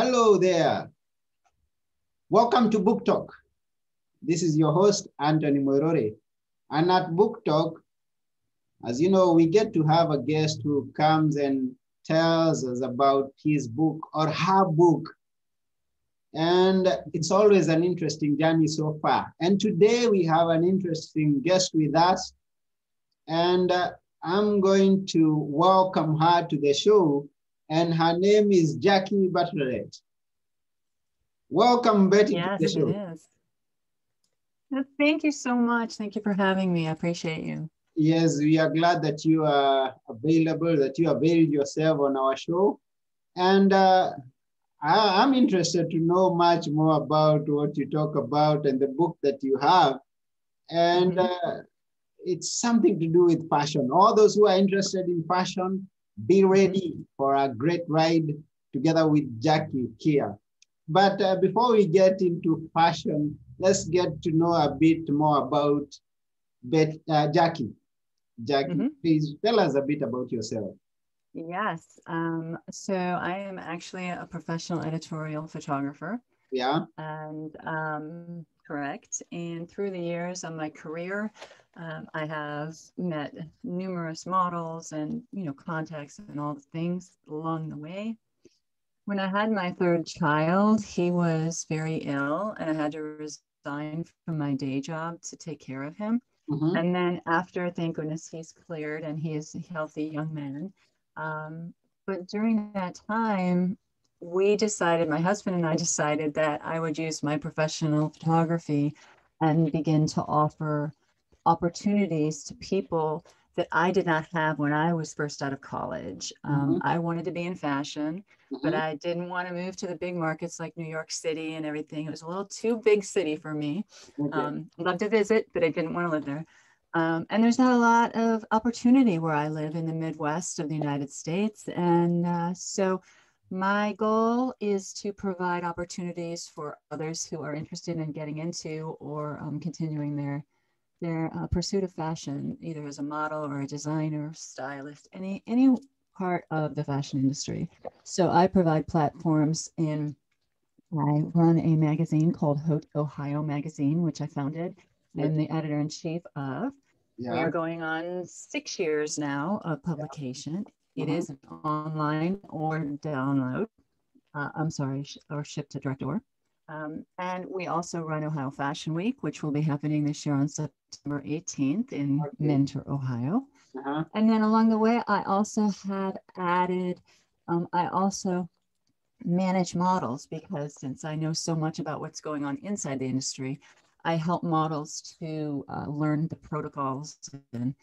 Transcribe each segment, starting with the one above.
Hello there. Welcome to Book Talk. This is your host, Anthony Morore. And at Book Talk, as you know, we get to have a guest who comes and tells us about his book or her book. And it's always an interesting journey so far. And today we have an interesting guest with us. And uh, I'm going to welcome her to the show and her name is Jackie Bartolette. Welcome, Betty. Yes, it is. Thank you so much. Thank you for having me. I appreciate you. Yes, we are glad that you are available, that you availed yourself on our show. And uh, I, am interested to know much more about what you talk about and the book that you have. And mm-hmm. uh, it's something to do with fashion. All those who are interested in fashion, be ready for a great ride together with Jackie here. But uh, before we get into fashion, let's get to know a bit more about Bet, uh, Jackie. Jackie, mm -hmm. please tell us a bit about yourself. Yes. Um, so I am actually a professional editorial photographer. Yeah. And um, correct. And through the years of my career, um, I have met numerous models and, you know, contacts and all the things along the way. When I had my third child, he was very ill and I had to resign from my day job to take care of him. Mm-hmm. And then after, thank goodness, he's cleared and he is a healthy young man. Um, but during that time, we decided, my husband and I decided that I would use my professional photography and begin to offer opportunities to people that I did not have when I was first out of college. Um, mm-hmm. I wanted to be in fashion, mm-hmm. but I didn't want to move to the big markets like New York City and everything. It was a little too big city for me. Okay. Um, love to visit, but I didn't want to live there. Um, and there's not a lot of opportunity where I live in the Midwest of the United States. And uh, so my goal is to provide opportunities for others who are interested in getting into or um, continuing their their uh, pursuit of fashion, either as a model or a designer, stylist, any any part of the fashion industry. So I provide platforms in. I run a magazine called Haute Ohio Magazine, which I founded. I'm the editor in chief of. Yeah. We are going on six years now of publication. Yeah. It uh-huh. is online or download. Uh, I'm sorry, or ship to direct door. Um, and we also run Ohio Fashion Week, which will be happening this year on September 18th in okay. Mentor, Ohio. Uh-huh. And then along the way, I also have added, um, I also manage models because since I know so much about what's going on inside the industry, I help models to uh, learn the protocols and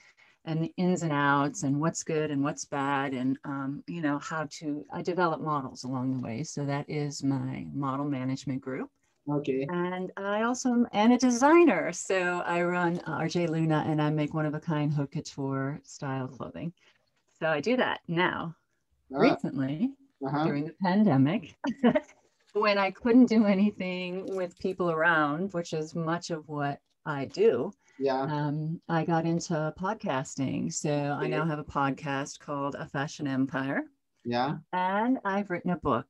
and the ins and outs and what's good and what's bad and um, you know how to i develop models along the way. So that is my model management group. Okay. And i also am and a designer. So i run rj luna and i make one of a kind haute couture style clothing. So i do that now. Ah. recently uh-huh. during the pandemic when i couldn't do anything with people around which is much of what i do yeah. Um, i got into podcasting so i now have a podcast called a fashion empire. Yeah. And i've written a book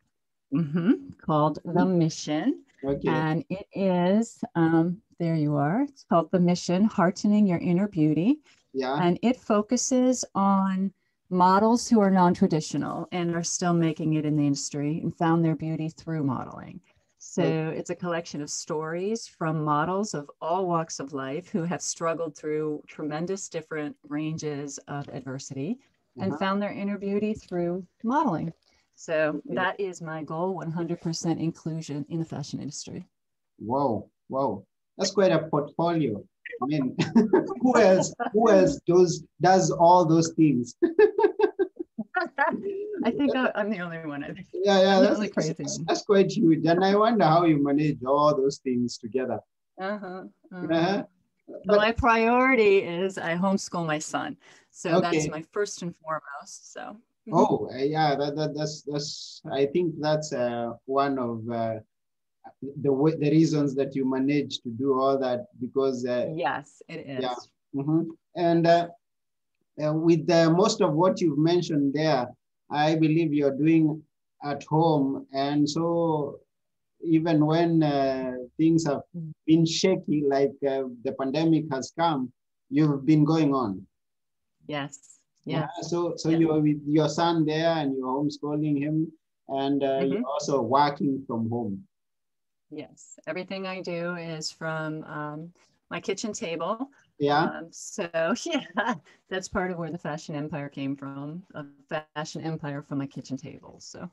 mm-hmm, called the mm-hmm. mission. Okay. and it is um, there you are. It's called the mission heartening your inner beauty. Yeah. And it focuses on models who are non-traditional and are still making it in the industry and found their beauty through modeling so it's a collection of stories from models of all walks of life who have struggled through tremendous different ranges of adversity and uh-huh. found their inner beauty through modeling. So that is my goal 100% inclusion in the fashion industry. Whoa, whoa. That's quite a portfolio. I mean, who else who else does does all those things? I think I, am the only one. I think. Yeah, yeah, that's, crazy. That's, that's, quite huge, and I wonder how you manage all those things together. Uh-huh. uh-huh. uh-huh. But, my priority is I homeschool my son, so okay. that's my first and foremost. So. Mm-hmm. Oh yeah, that, that that's that's. I think that's uh, one of uh, the way, the reasons that you manage to do all that because. Uh, yes, it is. Yeah. Mm-hmm. And uh, uh, with most of what you've mentioned there, I believe you're doing at home. And so even when uh, things have been shaky, like uh, the pandemic has come, you've been going on. Yes. Yeah. yeah. So, so yeah. you're with your son there and you're homeschooling him and uh, mm-hmm. you're also working from home. Yes. Everything I do is from um, my kitchen table. Yeah. Um, so yeah, that's part of where the fashion empire came from. A fashion empire from my kitchen table. So.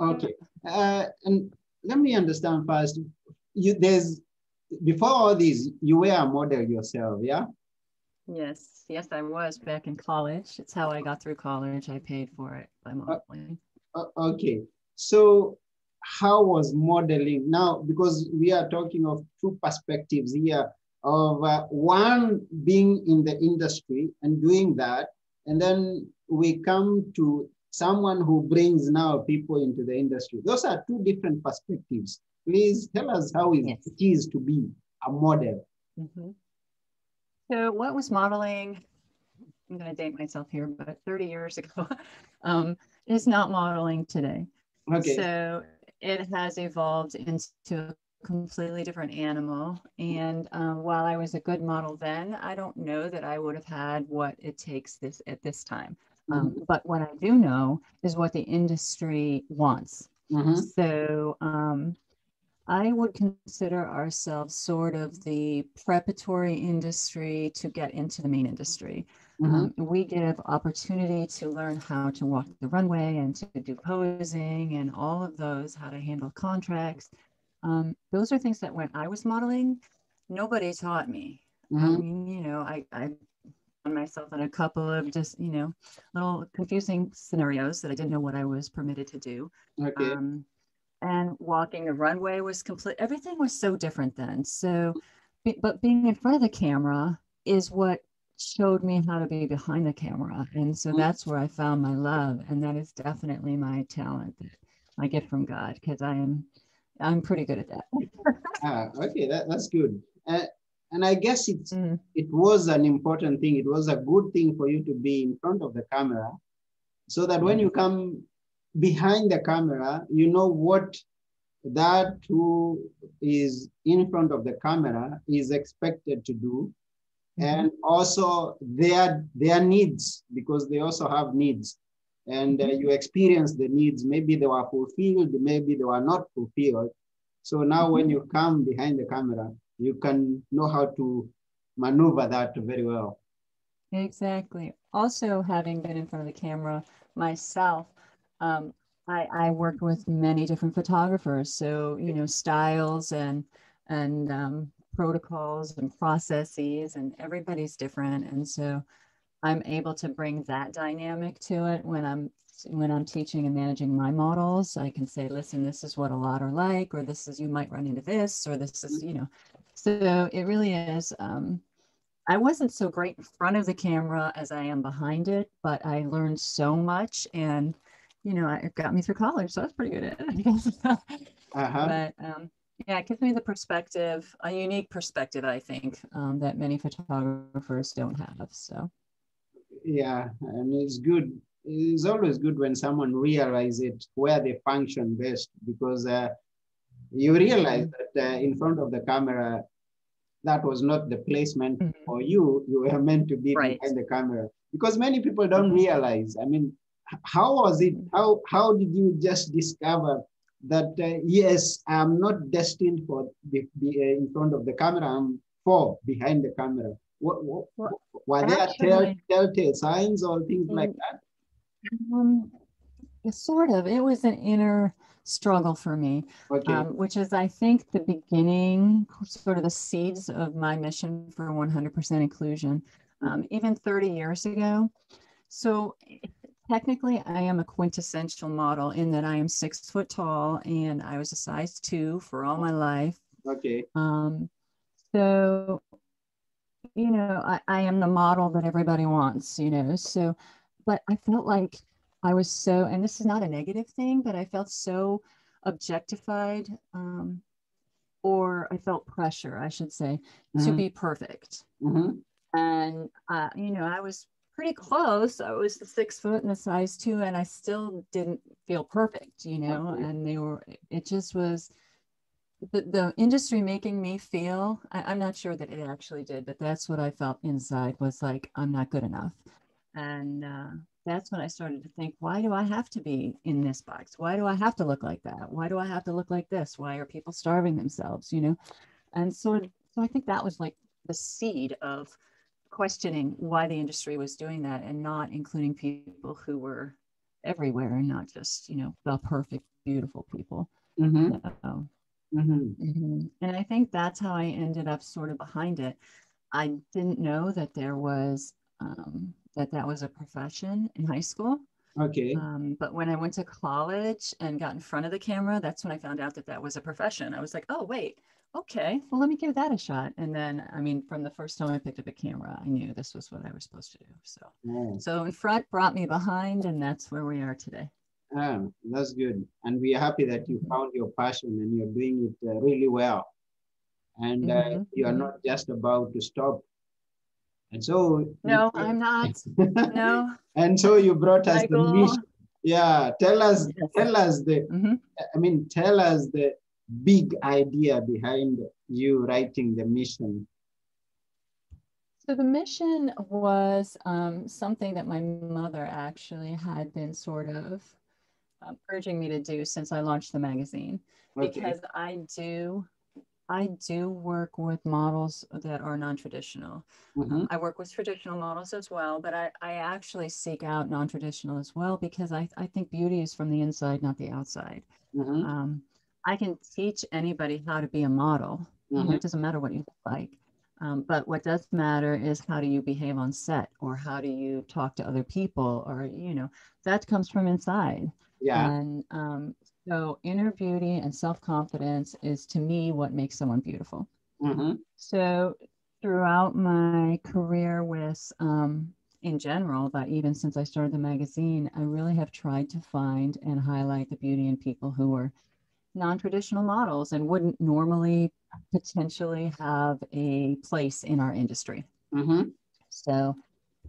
Okay. Uh, and let me understand first. You there's before all these, you were a model yourself, yeah? Yes, yes, I was back in college. It's how I got through college. I paid for it by modeling. Uh, okay, so how was modeling now? Because we are talking of two perspectives here of uh, one being in the industry and doing that, and then we come to someone who brings now people into the industry. Those are two different perspectives. Please tell us how yes. it is to be a model. Mm-hmm. So, what was modeling? I'm going to date myself here, but 30 years ago um, is not modeling today. Okay. So, it has evolved into a completely different animal. And um, while I was a good model then, I don't know that I would have had what it takes this at this time. Um, mm-hmm. but what I do know is what the industry wants. Mm-hmm. So um, I would consider ourselves sort of the preparatory industry to get into the main industry. Mm-hmm. Um, we give opportunity to learn how to walk the runway and to do posing and all of those, how to handle contracts. Um, those are things that when I was modeling, nobody taught me. I mm-hmm. mean, you know, I, I found myself in a couple of just you know little confusing scenarios that I didn't know what I was permitted to do. Okay. Um, and walking a runway was complete. Everything was so different then. So, but being in front of the camera is what showed me how to be behind the camera, and so mm-hmm. that's where I found my love, and that is definitely my talent that I get from God because I am. I'm pretty good at that. ah, okay, that, that's good. Uh, and I guess it, mm. it was an important thing. It was a good thing for you to be in front of the camera so that when you mm. come behind the camera, you know what that who is in front of the camera is expected to do. Mm-hmm. And also their, their needs, because they also have needs. And uh, you experience the needs. Maybe they were fulfilled, maybe they were not fulfilled. So now when you come behind the camera, you can know how to maneuver that very well. Exactly. Also, having been in front of the camera myself, um, I, I worked with many different photographers. So, you know, styles and and um, protocols and processes, and everybody's different. And so, I'm able to bring that dynamic to it when I'm when I'm teaching and managing my models. I can say, listen, this is what a lot are like, or this is you might run into this, or this is, you know, so it really is. Um, I wasn't so great in front of the camera as I am behind it, but I learned so much and, you know, it got me through college. So I was pretty good at it. uh-huh. But um, yeah, it gives me the perspective, a unique perspective, I think, um, that many photographers don't have. So, yeah, and it's good. It's always good when someone realizes where they function best because uh, you realize that uh, in front of the camera, that was not the placement mm-hmm. for you. You were meant to be right. behind the camera because many people don't mm-hmm. realize. I mean, how was it? How how did you just discover that uh, yes, I'm not destined for be, be uh, in front of the camera. I'm for behind the camera. What, what, were there tell, telltale signs or things like mm. that? Um, sort of. It was an inner struggle for me, okay. um, which is, I think, the beginning, sort of the seeds of my mission for 100% inclusion, um, even 30 years ago. So technically, I am a quintessential model in that I am six foot tall and I was a size two for all my life. Okay. Um, so, you know, I, I am the model that everybody wants, you know, so, but I felt like I was so, and this is not a negative thing, but I felt so objectified, um, or I felt pressure, I should say, mm-hmm. to be perfect. Mm-hmm. And, uh, you know, I was pretty close. I was the six foot and a size two, and I still didn't feel perfect, you know. Okay. And they were, it just was the, the industry making me feel. I, I'm not sure that it actually did, but that's what I felt inside was like, I'm not good enough. And uh, that's when I started to think, why do I have to be in this box? Why do I have to look like that? Why do I have to look like this? Why are people starving themselves, you know? And so, so I think that was like the seed of questioning why the industry was doing that and not including people who were everywhere and not just you know the perfect beautiful people Mm-hmm. so, Mm-hmm. mhm. and i think that's how i ended up sort of behind it i didn't know that there was um, that that was a profession in high school Okay. um, but when i went to college and got in front of the camera that's when i found out that that was a profession i was like oh wait okay well let me give that a shot and then i mean from the first time i picked up a camera i knew this was what i was supposed to do so Oh, so in front brought me behind, and that's where we are today. Ah, that's good. And we are happy that you found your passion and you're doing it uh, really well. And uh, Mhm, you are mhm. not just about to stop. And so, No, I'm not. No. and so you brought us the mission. Yeah, tell us, tell us the, Mhm. I mean, tell us the big idea behind you writing the mission. So the mission was um, something that my mother actually had been sort of um, urging me to do since I launched the magazine. Okay. Because I do, I do work with models that are non-traditional. Mhm. I work with traditional models as well, but I, I actually seek out non-traditional as well because I, I think beauty is from the inside, not the outside. Mhm. Um, I can teach anybody how to be a model. You know, Mhm. it doesn't matter what you look like. Um, but what does matter is how do you behave on set or how do you talk to other people or, you know, that comes from inside. Yeah. And um, so inner beauty and self-confidence is to me what makes someone beautiful. Mhm. So throughout my career with, um, in general, but even since I started the magazine, I really have tried to find and highlight the beauty in people who are non-traditional models and wouldn't normally potentially have a place in our industry. Mhm. So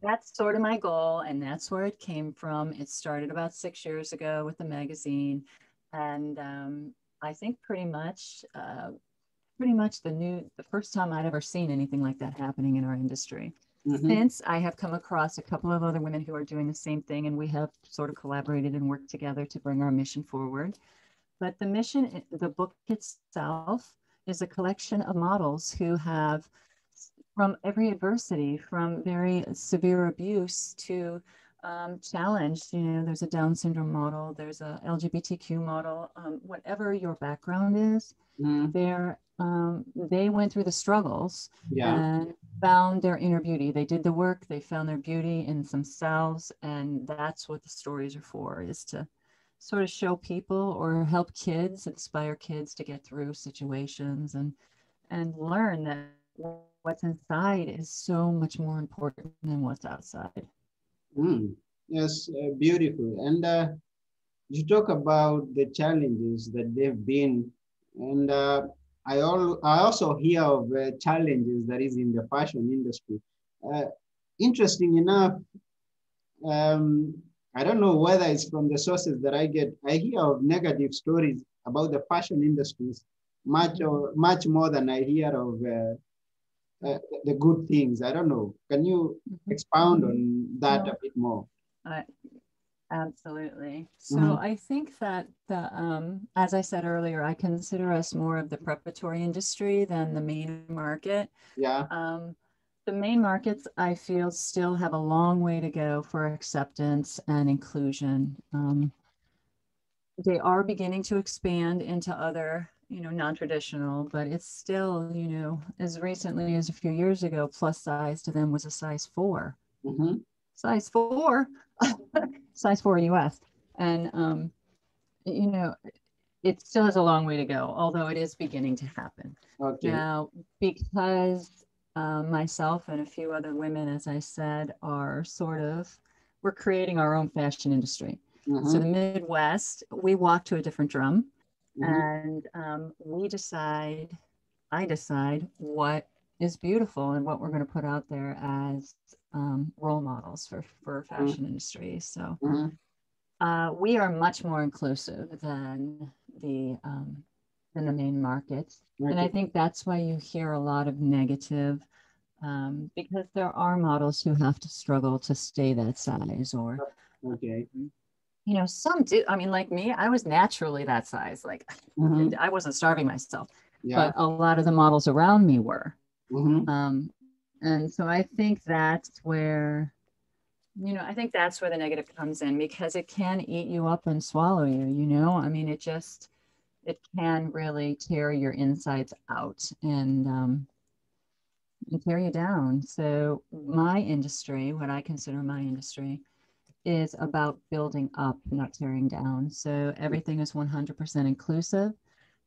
that's sort of my goal, and that's where it came from. It started about six years ago with the magazine, and um, I think pretty much, uh, pretty much the new, the first time I'd ever seen anything like that happening in our industry. Mhm. Since I have come across a couple of other women who are doing the same thing, and we have sort of collaborated and worked together to bring our mission forward. But the mission, the book itself, is a collection of models who have, from every adversity, from very severe abuse to um, challenged. You know, there's a Down syndrome model, there's a LGBTQ model, um, whatever your background is, Mhm. they're, um, they went through the struggles Yeah. and found their inner beauty. They did the work, they found their beauty in themselves, and that's what the stories are for, is to sort of show people or help kids, inspire kids to get through situations and and learn that what's inside is so much more important than what's outside. Mm, yes, uh, beautiful. And uh, you talk about the challenges that they've been, and uh, I, al- I also hear of uh, challenges that is in the fashion industry. Uh, interesting enough, um, I don't know whether it's from the sources that I get. I hear of negative stories about the fashion industries much or much more than I hear of uh, uh, the good things. I don't know. Can you expound on that a bit more? I, absolutely. So Mhm. I think that the, um, as I said earlier, I consider us more of the preparatory industry than the main market. Yeah. Um, the main markets, I feel, still have a long way to go for acceptance and inclusion. Um, they are beginning to expand into other, you know, non-traditional, but it's still, you know, as recently as a few years ago, plus size to them was a size four Mhm. size four, size four US. And, um, you know, it still has a long way to go, although it is beginning to happen. Okay. Now, because uh, myself and a few other women, as I said, are sort of, we're creating our own fashion industry. Mhm. So the Midwest, we walk to a different drum Mhm. and um, we decide, I decide what is beautiful and what we're going to put out there as um, role models for for Mm-hmm. fashion industry. So Mhm. uh, we are much more inclusive than the um, than the main markets, and I think that's why you hear a lot of negative. Um, because there are models who have to struggle to stay that size or Okay. You know some do i mean like me i was naturally that size like Mhm. i wasn't starving myself Yeah. but a lot of the models around me were Mhm. um, and so i think that's where you know i think that's where the negative comes in because it can eat you up and swallow you you know i mean it just it can really tear your insides out and um, and tear you down so my industry what i consider my industry is about building up, not tearing down. So everything is 100% inclusive.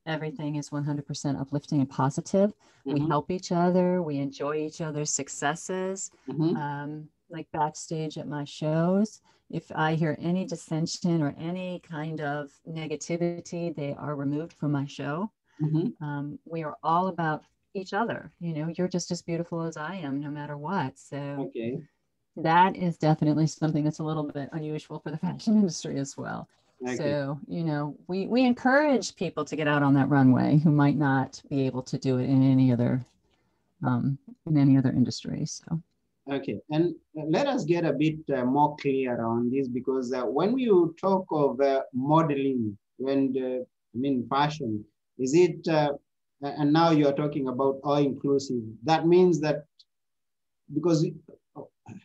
Everything is 100% uplifting and positive. We Mhm. help each other. We enjoy each other's successes. Mhm. Um, like backstage at my shows, if I hear any dissension or any kind of negativity, they are removed from my show. Mhm. Um, we are all about each other. You know, you're just as beautiful as I am, no matter what. So Okay. That is definitely something that's a little bit unusual for the fashion industry as well. Okay. So, you know, we we encourage people to get out on that runway who might not be able to do it in any other um, in any other industry. So, Okay, and let us get a bit uh, more clear on this because uh, when you talk of uh, modeling, when the, I mean fashion, is it, uh, and now you are talking about all inclusive, that means that because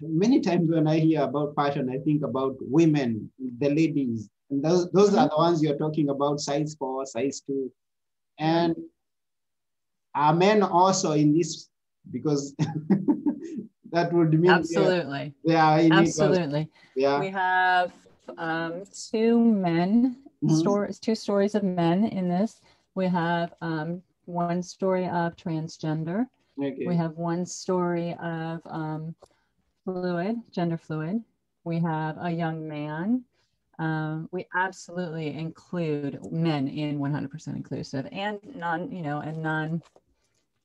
many times when I hear about fashion, I think about women, the ladies, and those, those are the ones you're talking about, size four, size two. And are men also in this? Because that would mean absolutely, they are in it also. absolutely. Yeah. We have um, two men Mhm. stories, two stories of men in this. We have um, one story of transgender. Okay. We have one story of um, fluid, gender fluid. We have a young man. Um, we absolutely include men in 100% inclusive and non, you know, and non,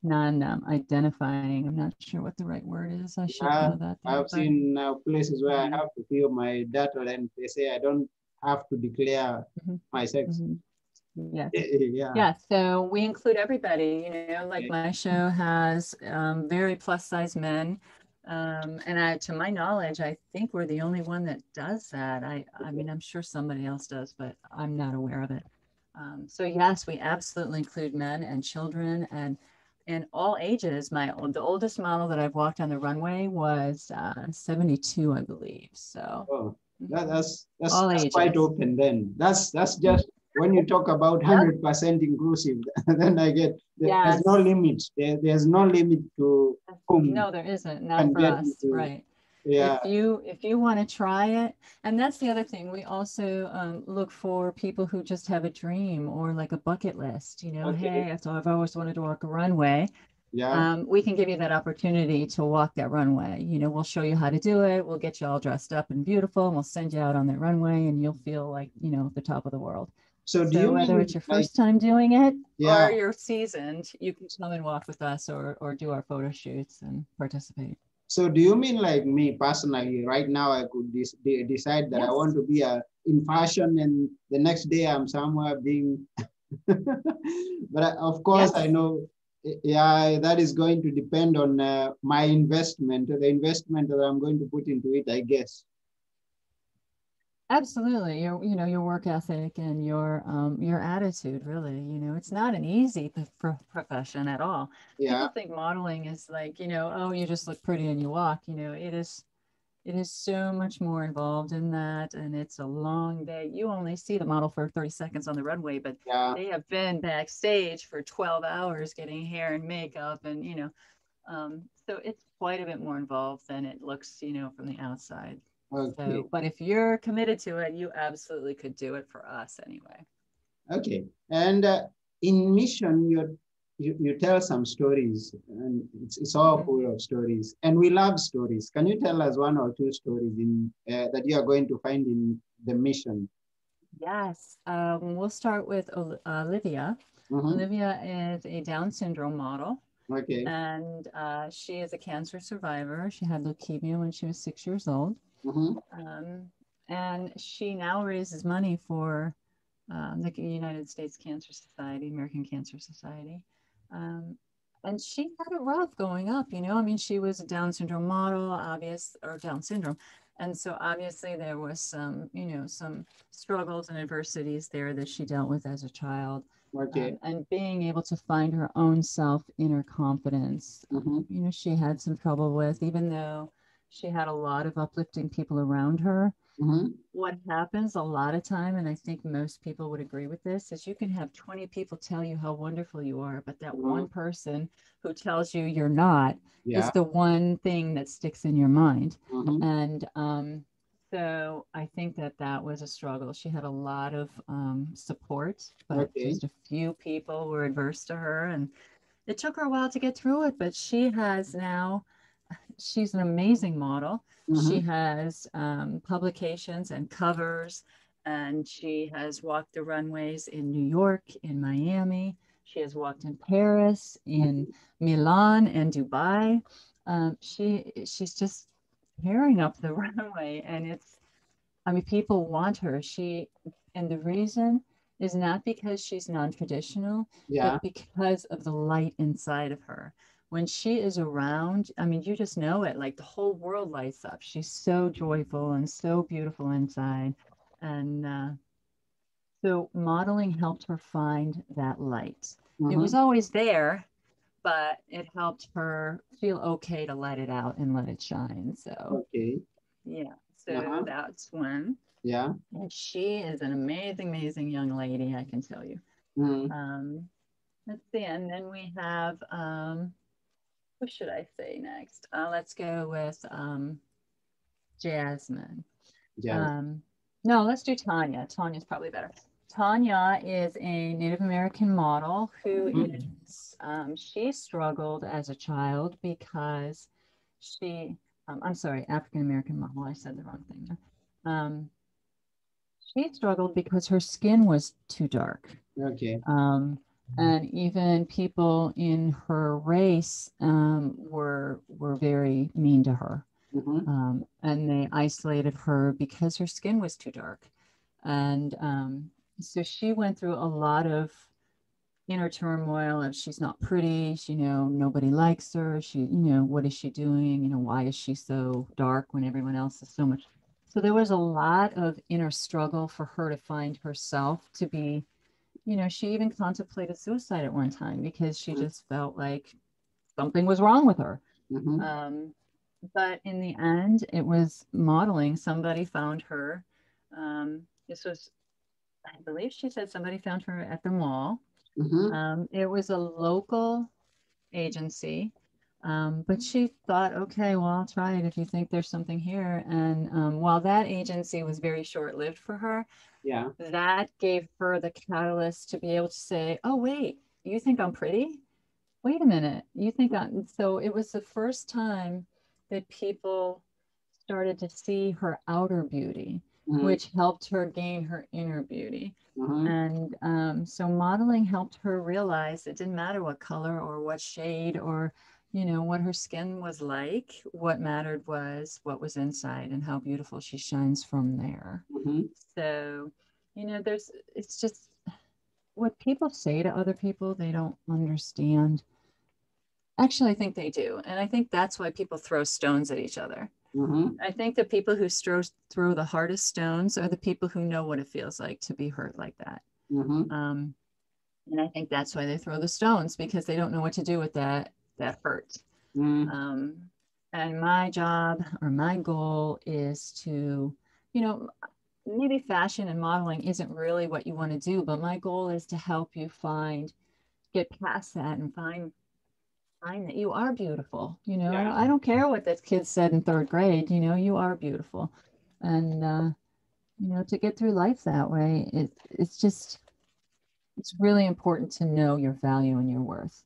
non um, identifying. I'm not sure what the right word is. I should Yeah, know that. there, I've but- seen uh, places where I Mhm. have to fill my data and they say I don't have to declare Mhm. my sex. Mhm. Yes. yeah. Yeah, so we include everybody, you know, like my show has um, very plus size men. Um, and I, to my knowledge, I think we're the only one that does that. I, I mean, I'm sure somebody else does, but I'm not aware of it. Um, so yes, we absolutely include men and children and and all ages. My old- the oldest model that I've walked on the runway was uh, 72, I believe. So Oh, that, that's that's, All that's open then. That's that's just when you talk about hundred percent inclusive, then I get there- there's no Yes. limit. There, there's no limit to whom no, there isn't, not for us, into- right? yeah. if you if you want to try it and that's the other thing we also um, look for people who just have a dream or like a bucket list you know Okay. hey so i've always wanted to walk a runway Yeah. um, we can give you that opportunity to walk that runway you know we'll show you how to do it we'll get you all dressed up and beautiful and we'll send you out on that runway and you'll feel like you know the top of the world so do so you whether it's your like- first time doing it yeah. or you're seasoned you can come and walk with us or or do our photo shoots and participate So do you mean like me personally, right now I could de- decide that I want to be a, in fashion and the next day I'm somewhere being, but I, of course I know, yeah, that is going to depend on uh, my investment, the investment that I'm going to put into it, I guess. Absolutely, your you know your work ethic and your um your attitude really you know it's not an easy pro- profession at all. Yeah, People think modeling is like you know oh you just look pretty and you walk you know it is it is so much more involved in that and it's a long day. You only see the model for 30 seconds on the runway but yeah, they have been backstage for 12 hours getting hair and makeup and you know um so it's quite a bit more involved than it looks you know from the outside. Okay, So, but if you're committed to it, you absolutely could do it for us anyway. okay. And uh, in mission, you you, tell some stories and it's, it's all Mhm. full of stories and we love stories can you tell us one or two stories in uh, that you are going to find in the mission Yes. Um, we'll start with Ol- Olivia. Mhm. Olivia is a Down syndrome model. Okay. And uh, she is a cancer survivor. She had leukemia when she was six years old. Mhm. Um, and she now raises money for um, the United States Cancer Society, American Cancer Society. Um, and she had it rough going up, you know. I mean, she was a Down syndrome model, obvious, or Down syndrome. And so obviously there was some, you know, some struggles and adversities there that she dealt with as a child. Okay. Um, and being able to find her own self, inner confidence, Mhm. you know, she had some trouble with, even though she had a lot of uplifting people around her. Mhm. What happens a lot of time, and I think most people would agree with this, is you can have 20 people tell you how wonderful you are, but that Mhm. one person who tells you you're not Yeah. is the one thing that sticks in your mind. Mhm. And um, so I think that that was a struggle. She had a lot of um, support, but Okay. just a few people were adverse to her. And it took her a while to get through it, but she has now, she's an amazing model. She Mhm. has um, publications and covers, and she has walked the runways in New York, in Miami. She has walked in Paris, in Milan, and Dubai. Um, she she's just tearing up the runway, and it's. I mean, people want her. She, and the reason is not because she's non-traditional, Yeah. but because of the light inside of her. When she is around, I mean, you just know it. Like the whole world lights up. She's so joyful and so beautiful inside, and uh, so modeling helped her find that light. It Mhm. was always there, but it helped her feel okay to let it out and let it shine. So Okay. yeah, so Uh-huh. that's one. Yeah. And she is an amazing, amazing young lady, I can tell you. Mhm. Um, let's see, and then we have um, who should I say next? Uh, let's go with um, Jasmine. Yeah. Um, no, let's do Tanya. Tanya's probably better. Tanya is a Native American model who Mhm. is, um, she struggled as a child because she, um, I'm sorry, African American model. I said the wrong thing there. Um, she struggled because her skin was too dark. Okay. Um, and even people in her race um, were were very mean to her Mhm. um, and they isolated her because her skin was too dark. And um, so she went through a lot of inner turmoil of she's not pretty, she, you know, nobody likes her. She, you know, what is she doing? You know, why is she so dark when everyone else is so much? So there was a lot of inner struggle for her to find herself to be, you know, she even contemplated suicide at one time because she Mhm. just felt like something was wrong with her. Mhm. Um, but in the end, it was modeling. Somebody found her. Um, this was, I believe she said somebody found her at the mall. Mhm. Um, it was a local agency, um, but she thought, okay, well, I'll try it if you think there's something here. And um, while that agency was very short lived for her, Yeah. that gave her the catalyst to be able to say, oh, wait, you think I'm pretty? Wait a minute, you think I'm. So it was the first time that people started to see her outer beauty, Mhm. which helped her gain her inner beauty. Mhm. And um, so modeling helped her realize it didn't matter what color or what shade or, you know, what her skin was like. What mattered was what was inside and how beautiful she shines from there. Mhm. So, you know, there's, it's just what people say to other people, they don't understand. Actually, I think they do. And I think that's why people throw stones at each other. Mhm. I think the people who throw, throw the hardest stones are the people who know what it feels like to be hurt like that. Mhm. Um, and I think that's why they throw the stones because they don't know what to do with that that hurt. Mhm. Um, and my job or my goal is to, you know, maybe fashion and modeling isn't really what you want to do, but my goal is to help you find, get past that and find find that you are beautiful. You know, I, Yeah. don't, I don't care what that kid said in third grade. You know, you are beautiful, and uh, you know, to get through life that way, it it's just it's really important to know your value and your worth.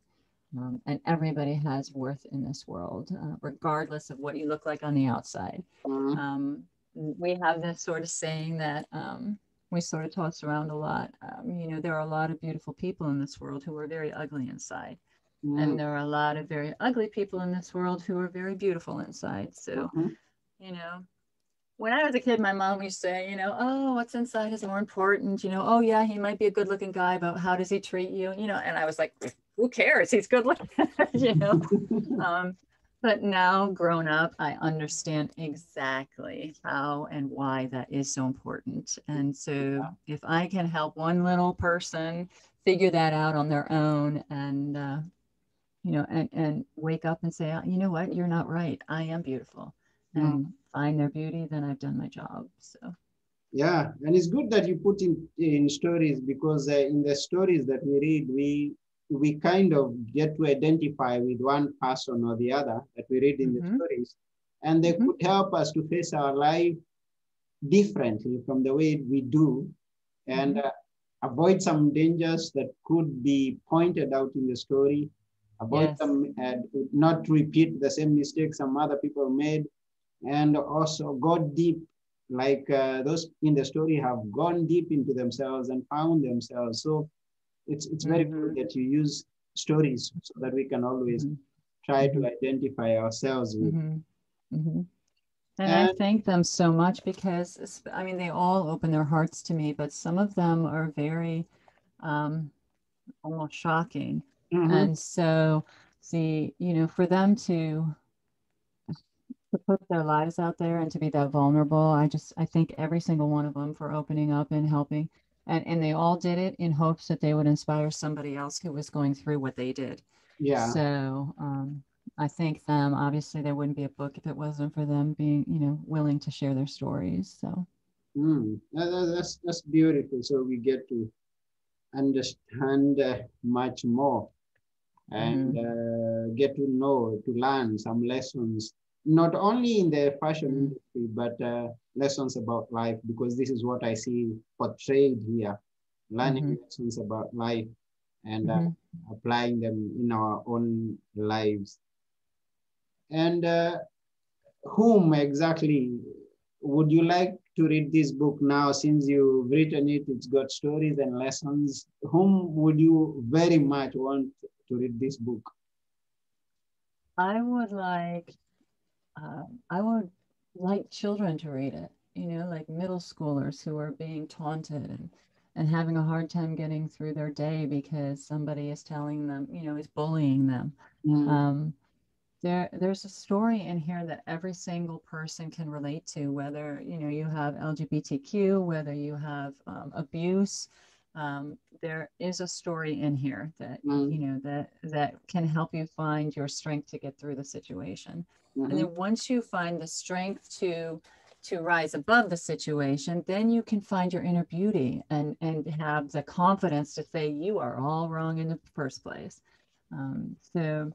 Um, and everybody has worth in this world, uh, regardless of what you look like on the outside. Mhm. Um, we have this sort of saying that um, we sort of toss around a lot. Um, you know, there are a lot of beautiful people in this world who are very ugly inside. Mm. And there are a lot of very ugly people in this world who are very beautiful inside. So, Mhm. you know, when I was a kid, my mom used to say, you know, oh, what's inside is more important. You know, oh, yeah, he might be a good looking guy, but how does he treat you? You know, and I was like, who cares? He's good looking, you know. um, but now, grown up, I understand exactly how and why that is so important. And so, if I can help one little person figure that out on their own and, uh, you know, and, and wake up and say, you know what, you're not right. I am beautiful Mm. and find their beauty, then I've done my job. So, Yeah, and it's good that you put in in stories because uh, in the stories that we read, we we kind of get to identify with one person or the other that we read in Mhm. the stories, and they Mhm. could help us to face our life differently from the way we do, and Mhm. uh, avoid some dangers that could be pointed out in the story. Avoid Yes. some, uh, not repeat the same mistakes some other people made, and also go deep like uh, those in the story have gone deep into themselves and found themselves. So it's it's very good Mhm. that you use stories so that we can always Mhm. try to identify ourselves with. Mhm. Mhm. And I thank them so much because, I mean, they all open their hearts to me, but some of them are very um, almost shocking. Mhm. And so, see, you know, for them to to put their lives out there and to be that vulnerable, I just I thank every single one of them for opening up and helping. And and they all did it in hopes that they would inspire somebody else who was going through what they did. yeah, So um, I thank them. Obviously, there wouldn't be a book if it wasn't for them being, you know, willing to share their stories. So Mm. That- that- that's that's beautiful. So we get to understand uh, much more and uh, get to know, to learn some lessons, not only in the fashion Mm. industry, but uh, lessons about life, because this is what I see portrayed here, learning Mhm. lessons about life and uh, Mhm. applying them in our own lives. And uh, whom exactly would you like to read this book now since you've written it it's got stories and lessons whom would you very much want to read this book I would like, uh, I would like children to read it. You know, like middle schoolers who are being taunted and and having a hard time getting through their day because somebody is telling them, you know, is bullying them. Mm, Um, there, there's a story in here that every single person can relate to, whether you know you have LGBTQ, whether you have um, abuse. Um, there is a story in here that Mm. you know that that can help you find your strength to get through the situation. And mhm, then once you find the strength to to rise above the situation, then you can find your inner beauty and and have the confidence to say you are all wrong in the first place. Um, so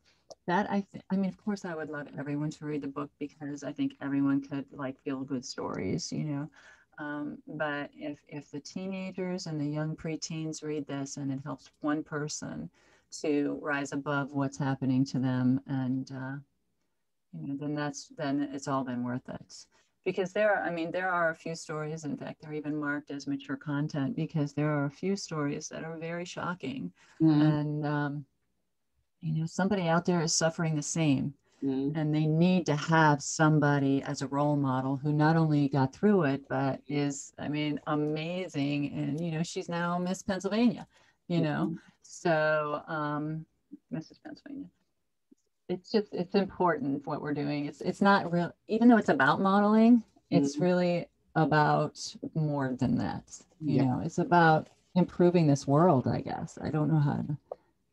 that I th- I mean, of course, I would love everyone to read the book because I think everyone could like feel good stories, you know. Um, but if if the teenagers and the young preteens read this and it helps one person to rise above what's happening to them and uh, you know, then that's then it's all been worth it. Because there are, I mean, there are a few stories, in fact, they're even marked as mature content because there are a few stories that are very shocking. mm, And, um, you know, somebody out there is suffering the same mm, and they need to have somebody as a role model who not only got through it, but is, I mean, amazing. And, you know, she's now Miss Pennsylvania, you know, mhm, so, um, Mrs. Pennsylvania it's just it's important what we're doing it's it's not real even though it's about modeling it's Mhm. really about more than that you Yeah. know it's about improving this world i guess i don't know how to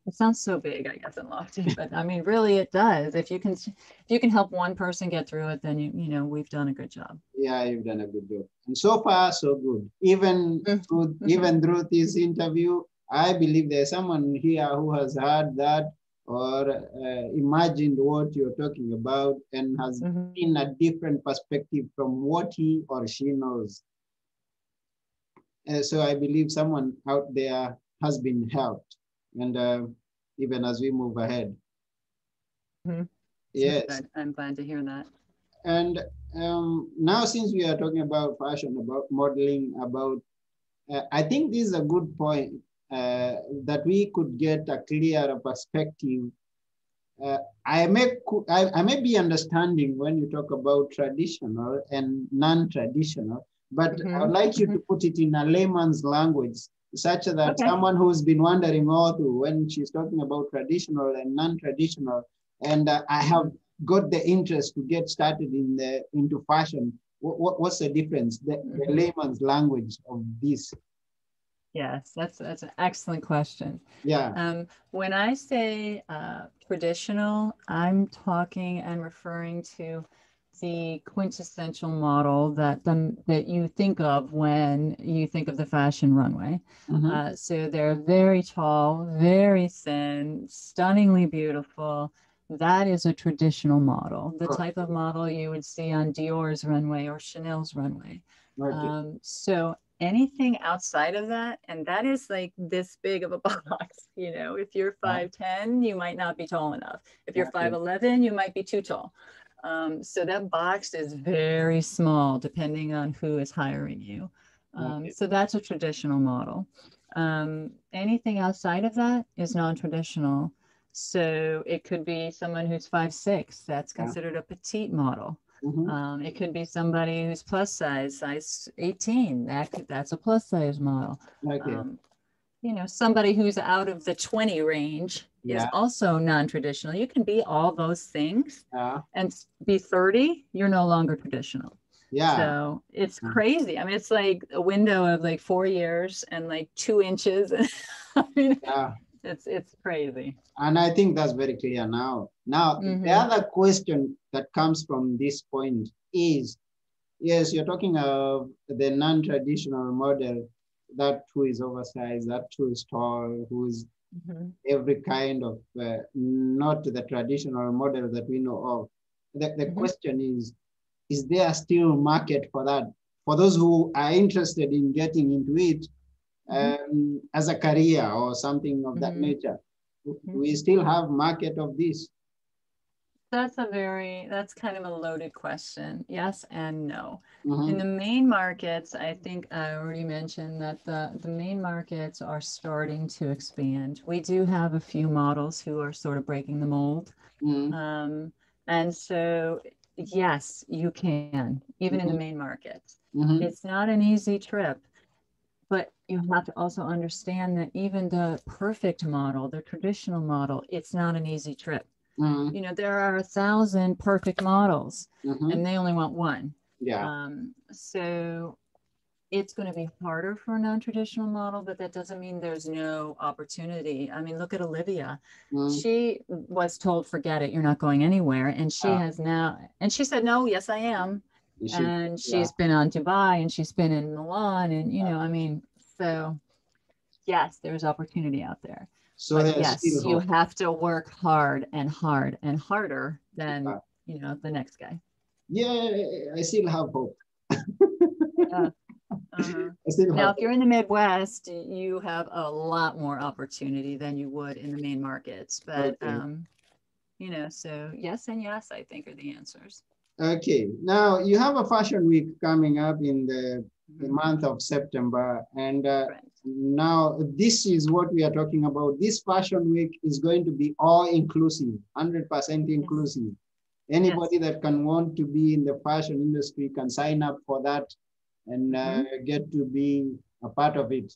it sounds so big i guess and lofty but i mean really it does if you can if you can help one person get through it then you you know we've done a good job yeah you've done a good job and so far so good even Mhm. through, Mhm. even through this interview i believe there's someone here who has heard that or uh, imagined what you're talking about and has Mhm. in a different perspective from what he or she knows. Uh, so I believe someone out there has been helped, and uh, even as we move ahead. Mhm. Yes, Good. i'm glad to hear that and um, now since we are talking about fashion, about modeling, about, uh, I think this is a good point uh, that we could get a clearer perspective uh, I may I, I may be understanding when you talk about traditional and non-traditional, but mm-hmm. I would like you mm-hmm. to put it in a layman's language, such that okay. someone who's been wondering all through when she's talking about traditional and non-traditional, and uh, I have got the interest to get started in the into fashion. What, what what's the difference? The, mm-hmm. the layman's language of this. Yes, that's that's an excellent question. Yeah. Um, when I say uh, traditional, I'm talking and referring to the quintessential model that the, that you think of when you think of the fashion runway. Mm-hmm. Uh, so they're very tall, very thin, stunningly beautiful. That is a traditional model, the type of model you would see on Dior's runway or Chanel's runway. Right. Um, so anything outside of that and that is like this big of a box you know if you're 5'10 you might not be tall enough if you're 5'11 you might be too tall um, so that box is very small depending on who is hiring you um, so that's a traditional model um, anything outside of that is non-traditional so it could be someone who's five six that's considered a petite model Mm-hmm. Um, it could be somebody who's plus size, size 18. That could, that's a plus size model. Okay. Um, you know, somebody who's out of the 20 range yeah. is also non-traditional. You can be all those things yeah. and be 30, you're no longer traditional. Yeah. So it's crazy. I mean, it's like a window of like four years and like two inches. I mean, yeah it's it's crazy and i think that's very clear now now mm-hmm. the other question that comes from this point is yes you're talking of the non-traditional model that who is oversized that who is tall who's mm-hmm. every kind of uh, not the traditional model that we know of the, the mm-hmm. question is is there still market for that for those who are interested in getting into it Mm-hmm. um, as a career or something of that mm-hmm. nature. Mm-hmm. We still have market of this. That's a very, that's kind of a loaded question. Yes and no. Mm-hmm. In the main markets, I think I already mentioned that the, the main markets are starting to expand. We do have a few models who are sort of breaking the mold. Mm-hmm. Um, and so, yes, you can, even mm-hmm. in the main markets. Mm-hmm. It's not an easy trip. But you have to also understand that even the perfect model, the traditional model, it's not an easy trip. Mm-hmm. You know, there are a thousand perfect models mm-hmm. and they only want one. Yeah. Um, so it's going to be harder for a non-traditional model, but that doesn't mean there's no opportunity. I mean, look at Olivia. Mm-hmm. She was told, forget it, you're not going anywhere. And she uh, has now, and she said, no, yes, I am and she's yeah. been on Dubai and she's been in Milan and you know I mean so yes there's opportunity out there so yes you have to work hard and hard and harder than yeah. you know the next guy yeah I still have hope yeah. Uh-huh. now, if you're in the Midwest, you have a lot more opportunity than you would in the main markets. But, okay. um, you know, so yes and yes, I think are the answers. Okay, now you have a fashion week coming up in the, the mm-hmm. month of September. And uh, right. Now this is what we are talking about. This fashion week is going to be all inclusive, 100% inclusive. Yes. Anybody yes. that can want to be in the fashion industry can sign up for that and uh, mm-hmm. get to be a part of it.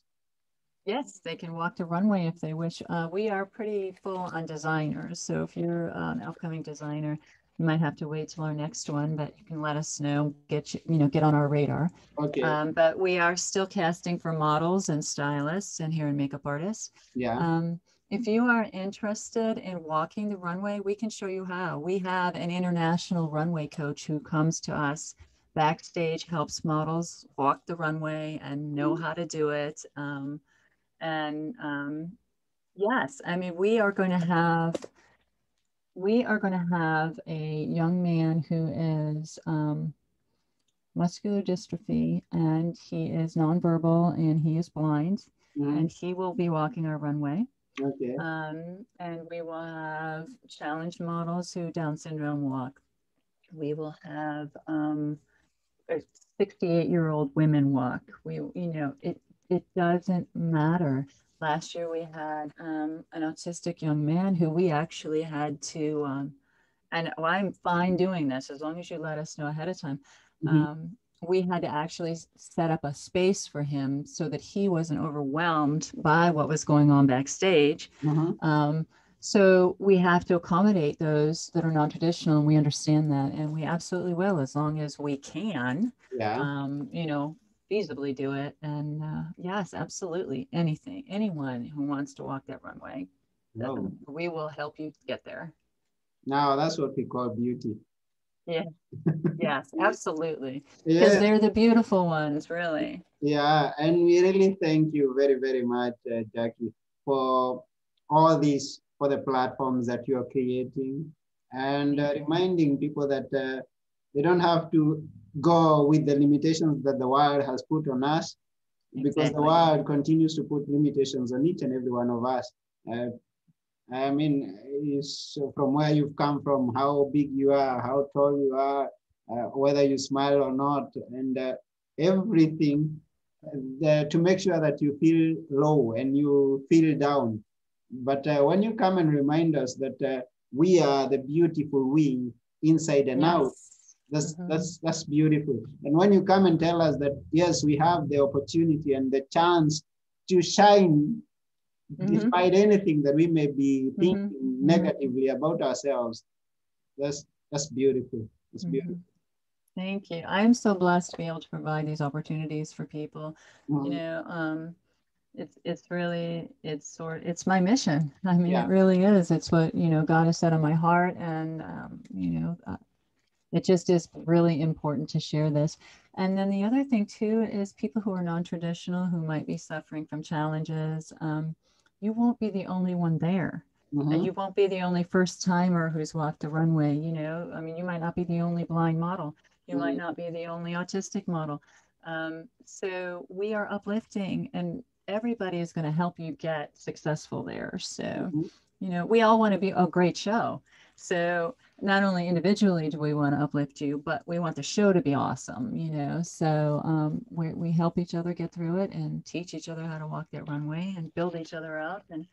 Yes, they can walk the runway if they wish. Uh, we are pretty full on designers. So if you're an upcoming designer, you might have to wait till our next one, but you can let us know, get you, you know, get on our radar. Okay. Um, but we are still casting for models and stylists and hair and makeup artists. Yeah. Um, if you are interested in walking the runway, we can show you how. We have an international runway coach who comes to us backstage, helps models walk the runway and know how to do it. Um, and um, yes, I mean, we are going to have we are going to have a young man who is um, muscular dystrophy and he is nonverbal and he is blind mm-hmm. and he will be walking our runway. Okay. Um, and we will have challenge models who Down syndrome walk. We will have um, 68 year old women walk. We, you know, it it doesn't matter. Last year we had um, an autistic young man who we actually had to, um, and well, I'm fine doing this as long as you let us know ahead of time. Mhm. Um, we had to actually set up a space for him so that he wasn't overwhelmed by what was going on backstage. Mhm. Um, so we have to accommodate those that are non-traditional, and we understand that, and we absolutely will as long as we can. Yeah. Um, you know, feasibly do it. And uh, yes, absolutely, anything, anyone who wants to walk that runway, Oh, we will help you get there. now that's what we call beauty. Yeah. yes, absolutely, because Yeah. they're the beautiful ones, really. Yeah, and we really thank you very, very much, uh, Jackie, for all these, for the platforms that you are creating and uh, reminding people that uh, they don't have to go with the limitations that the world has put on us because the world continues to put limitations on each and every one of us. Uh, I mean, is from where you've come from, how big you are, how tall you are, uh, whether you smile or not, and uh, everything the, to make sure that you feel low and you feel down. But uh, when you come and remind us that uh, we are the beautiful we inside and out, Yes. That's Mhm. that's that's beautiful. And when you come and tell us that yes, we have the opportunity and the chance to shine Mhm. despite anything that we may be Mhm. thinking Mhm. negatively about ourselves, that's that's beautiful. It's Mhm. beautiful. Thank you. I am so blessed to be able to provide these opportunities for people. You know, um, it's it's really it's sort it's my mission. I mean, Yeah. it really is. It's what you know God has set on my heart, and um, you know, uh, it just is really important to share this. And then the other thing too is people who are non-traditional who might be suffering from challenges. Um, you won't be the only one there Mhm. and you won't be the only first timer who's walked the runway you know i mean you might not be the only blind model you might Mhm. not be the only autistic model um, so we are uplifting and everybody is going to help you get successful there so Mhm. you know we all want to be a great show so not only individually do we want to uplift you but we want the show to be awesome you know so um, we, we help each other get through it and teach each other how to walk that runway and build each other up and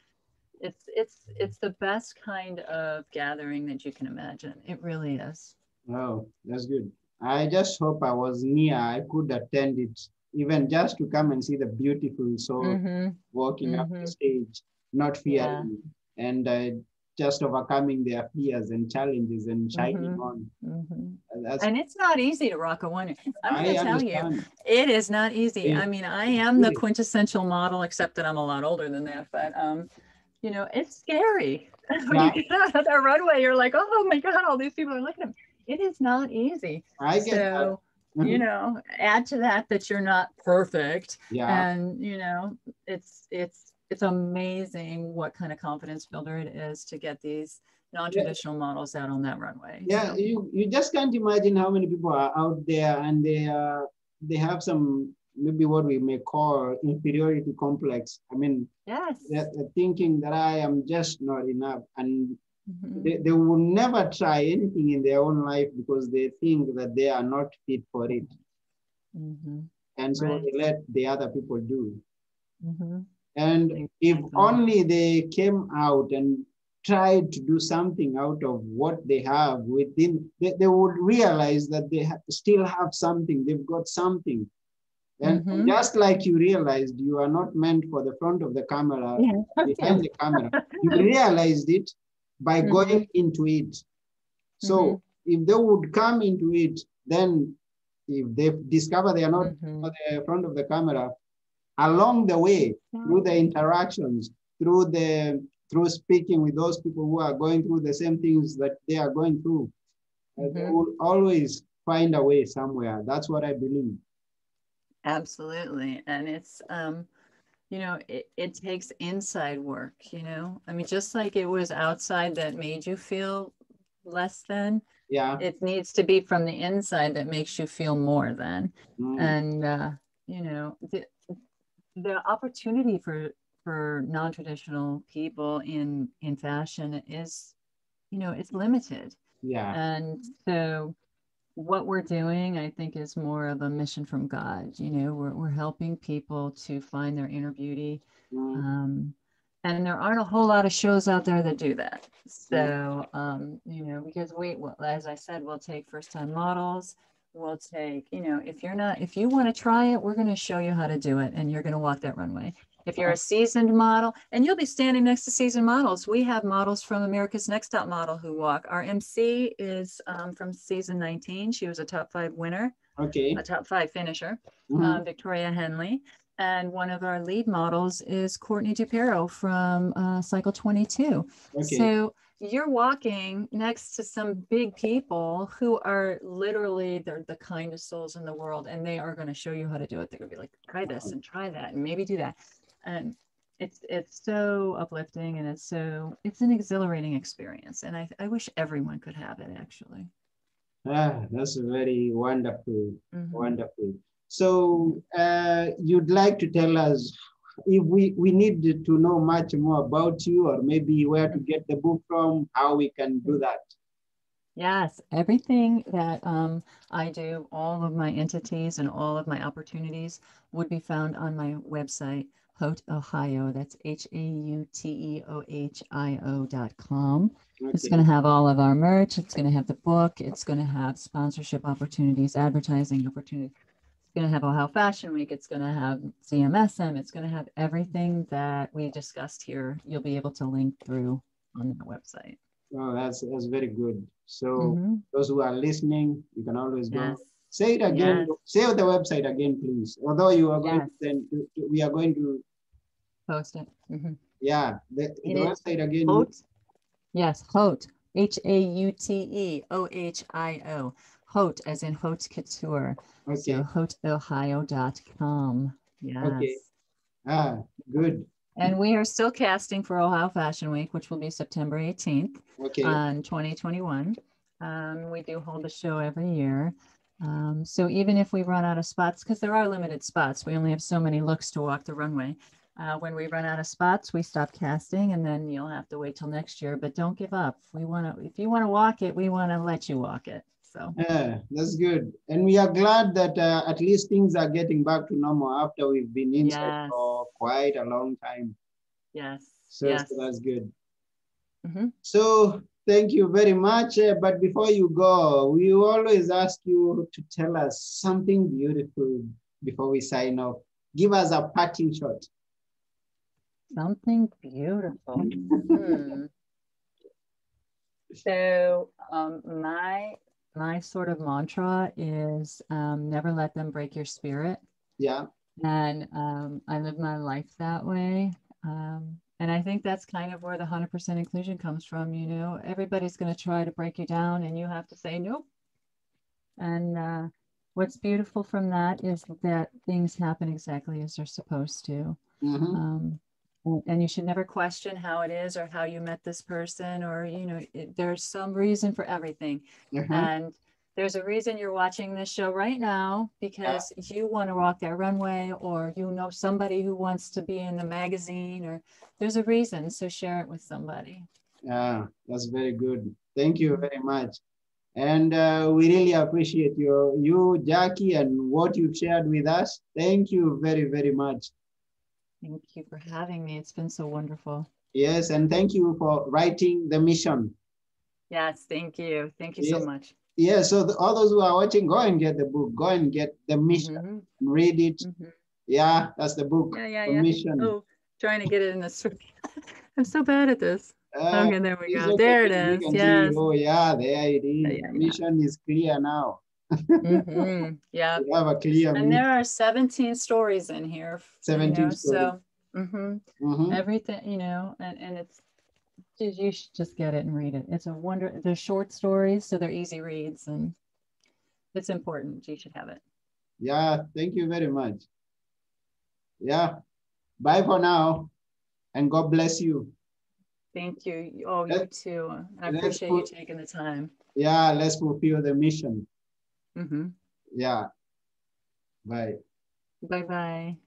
it's it's it's the best kind of gathering that you can imagine it really is Oh, that's good. I just hope I was near. I could attend it, even just to come and see the beautiful soul mm-hmm. walking up the Mhm. stage, not Yeah. fearing, and uh, just overcoming their fears and challenges and shining Mhm. on. Mm-hmm. And it's not easy to rock a one i'm going to tell you it is not easy Yeah. i mean i am the quintessential model except that i'm a lot older than that but um you know it's scary when you get out of that runway you're like oh my god all these people are looking at me it is not easy I get so you Mhm. know add to that that you're not perfect Yeah. and you know it's it's it's amazing what kind of confidence builder it is to get these non-traditional models out on that runway yeah So, you, you just can't imagine how many people are out there and they are they have some maybe what we may call inferiority complex i mean yes they're, they're thinking that i am just not enough and Mhm. they, they will never try anything in their own life because they think that they are not fit for it Mhm. and so Right. they let the other people do Mhm. And if only they came out and tried to do something out of what they have within, they, they would realize that they ha- still have something, they've got something. And Mhm. just like you realized you are not meant for the front of the camera, Yeah. behind the camera, you realized it by Mhm. going into it. So Mhm. if they would come into it, then if they discover they are not Mhm. for the front of the camera, along the way, through the interactions, through the through speaking with those people who are going through the same things that they are going through, uh, they Mhm. will always find a way somewhere. That's what I believe. Absolutely. And it's, um, you know, it, it takes inside work, you know, I mean, just like it was outside that made you feel less than, Yeah. it needs to be from the inside that makes you feel more than. Mm. And, uh, you know, the, the opportunity for, for non-traditional people in, in fashion is, you know, it's limited. yeah. And so what we're doing, I think, is more of a mission from God. You know, we're, we're helping people to find their inner beauty. Mm. Um, and there aren't a whole lot of shows out there that do that. So, um, you know, because we, as I said, we'll take first time models. We'll take, you know, if you're not, if you want to try it, we're going to show you how to do it and you're going to walk that runway. If you're a seasoned model, and you'll be standing next to seasoned models, we have models from America's Next Top Model who walk. Our MC is um, from season 19. She was a top five winner, Okay. a top five finisher, Mhm. um, Victoria Henley. And one of our lead models is Courtney DuPerow from uh, Cycle 22. okay. So you're walking next to some big people who are literally they're the kindest souls in the world, and they are going to show you how to do it. They're going to be like, try this and try that, and maybe do that. And it's it's so uplifting, and it's so it's an exhilarating experience. And I I wish everyone could have it actually. ah, that's very wonderful. Mhm. Wonderful. So uh, you'd like to tell us if we, we need to know much more about you or maybe where to get the book from, how we can do that. Yes, everything that um, I do, all of my entities and all of my opportunities would be found on my website, Haute Ohio. That's H A U T E O H I O dot com. It's going to have all of our merch. It's going to have the book. It's going to have sponsorship opportunities, advertising opportunities. It's going to have Ohio Fashion Week. It's going to have CMSM. It's going to have everything that we discussed here. You'll be able to link through on the website. Oh, that's, that's very good. So Mhm. those who are listening, you can always go. Yes. Say it again. Yes. Say the website again, please. Although you are going Yes. to send, we are going to, Post it. Mhm. yeah, the, the website again. Haute. Yes, Haute. H A U T E O H I O. Haute, as in Haute Couture. Okay. So HauteOhio.com. Yes. Okay. Ah, good. And we are still casting for Ohio Fashion Week, which will be September 18th Okay. on 2021. Um, we do hold a show every year. Um, so even if we run out of spots, because there are limited spots, we only have so many looks to walk the runway. Uh, when we run out of spots, we stop casting, and then you'll have to wait till next year. But don't give up. We want to, if you want to walk it, we want to let you walk it. So Yeah, that's good. And we are glad that uh, at least things are getting back to normal after we've been inside Yes. for quite a long time. yes, So, yes. so that's good. Mhm. So thank you very much. Uh, but before you go, we always ask you to tell us something beautiful before we sign off. Give us a parting shot. Something beautiful. Hmm. So um, my my sort of mantra is um, never let them break your spirit, Yeah. and um, I live my life that way. Um, and I think that's kind of where the hundred percent inclusion comes from. You know, everybody's going to try to break you down, and you have to say nope. And uh, what's beautiful from that is that things happen exactly as they're supposed to. Mhm. And- and you should never question how it is or how you met this person or you know it, there's some reason for everything Uh-huh. and there's a reason you're watching this show right now because you want to walk that runway or you know somebody who wants to be in the magazine or there's a reason so share it with somebody Yeah, that's very good. Thank you very much. And uh, we really appreciate you you, Jackie, and what you've shared with us. Thank you very, very much. Thank you for having me it's been so wonderful Yes, and thank you for writing the mission. yes thank you thank you Yes. so much Yeah, so the, all those who are watching, go and get the book. Go and get the mission. Mhm, and Read it. mhm. Yeah, that's the book. yeah yeah the yeah mission. oh trying to get it in the circle. i'm so bad at this Uh, Okay, there we go. okay, There it is. Yes. Oh, yeah, there it is. Yeah, yeah. mission is clear now. Mhm, Yeah. We have a clear And mission. there are 17 stories in here. you 17 know, stories. So mhm, Mhm. everything, you know, and, and it's, you you should just get it and read it. It's a wonder. They're short stories, so they're easy reads and it's important. You should have it. Yeah, thank you very much. Yeah, bye for now, and God bless you. Thank you. Oh, you too. I appreciate you taking the time. Yeah, let's fulfill the mission. Hmm Yeah. Bye. Bye bye.